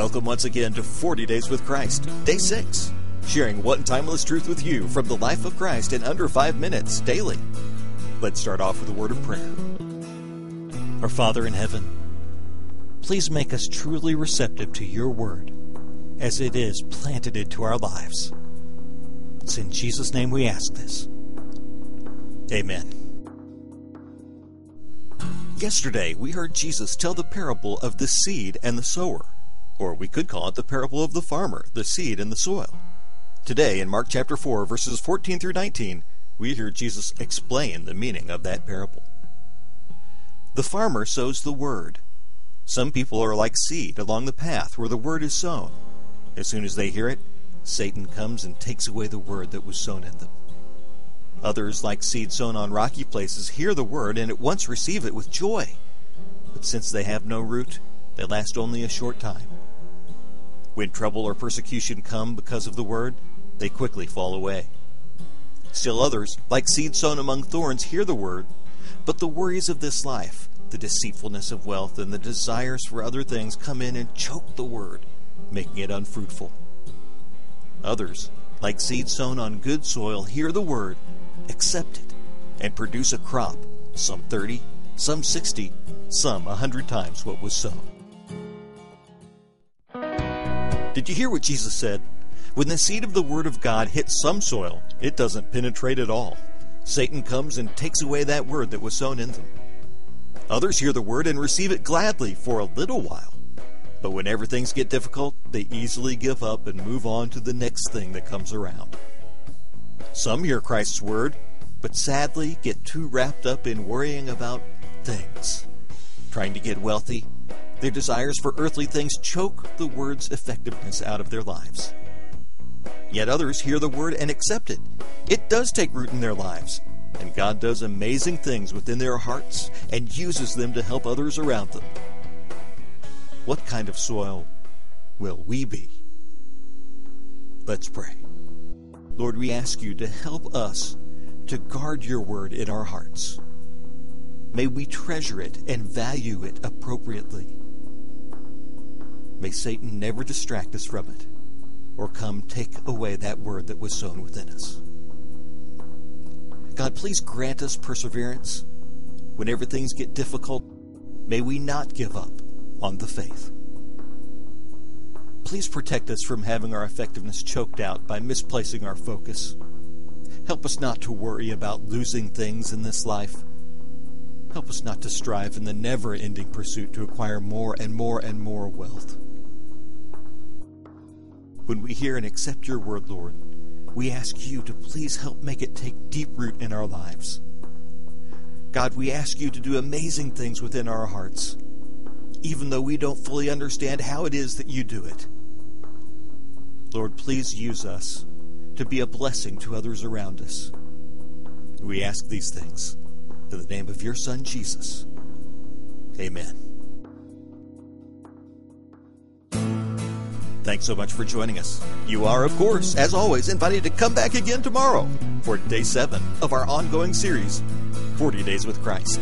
Welcome once again to 40 Days with Christ, Day 6, sharing one timeless truth with you from the life of Christ in under 5 minutes daily. Let's start off with a word of prayer. Our Father in heaven, please make us truly receptive to your word as it is planted into our lives. It's in Jesus' name we ask this. Amen. Yesterday, we heard Jesus tell the parable of the seed and the sower, or we could call it the parable of the farmer, the seed and the soil. Today, in Mark chapter 4, verses 14 through 19, we hear Jesus explain the meaning of that parable. The farmer sows the word. Some people are like seed along the path where the word is sown. As soon as they hear it, Satan comes and takes away the word that was sown in them. Others, like seed sown on rocky places, hear the word and at once receive it with joy. But since they have no root, they last only a short time. When trouble or persecution come because of the word, they quickly fall away. Still others, like seed sown among thorns, hear the word, but the worries of this life, the deceitfulness of wealth, and the desires for other things come in and choke the word, making it unfruitful. Others, like seed sown on good soil, hear the word accept it, and produce a crop, some 30, some 60, some a 100 times what was sown. Did you hear what Jesus said? When the seed of the Word of God hits some soil, it doesn't penetrate at all. Satan comes and takes away that word that was sown in them. Others hear the word and receive it gladly for a little while. But whenever things get difficult, they easily give up and move on to the next thing that comes around. Some hear Christ's word, but sadly get too wrapped up in worrying about things. Trying to get wealthy, their desires for earthly things choke the word's effectiveness out of their lives. Yet others hear the word and accept it. It does take root in their lives, and God does amazing things within their hearts and uses them to help others around them. What kind of soil will we be? Let's pray. Lord, we ask you to help us to guard your word in our hearts. May we treasure it and value it appropriately. May Satan never distract us from it or come take away that word that was sown within us. God, please grant us perseverance. Whenever things get difficult, may we not give up on the faith. Please protect us from having our effectiveness choked out by misplacing our focus. Help us not to worry about losing things in this life. Help us not to strive in the never ending pursuit to acquire more and more and more wealth. When we hear and accept your word, Lord, we ask you to please help make it take deep root in our lives. God, we ask you to do amazing things within our hearts, even though we don't fully understand how it is that you do it. Lord, please use us to be a blessing to others around us. We ask these things in the name of your Son, Jesus. Amen. Thanks so much for joining us. You are, of course, as always, invited to come back again tomorrow for day seven of our ongoing series, 40 Days with Christ.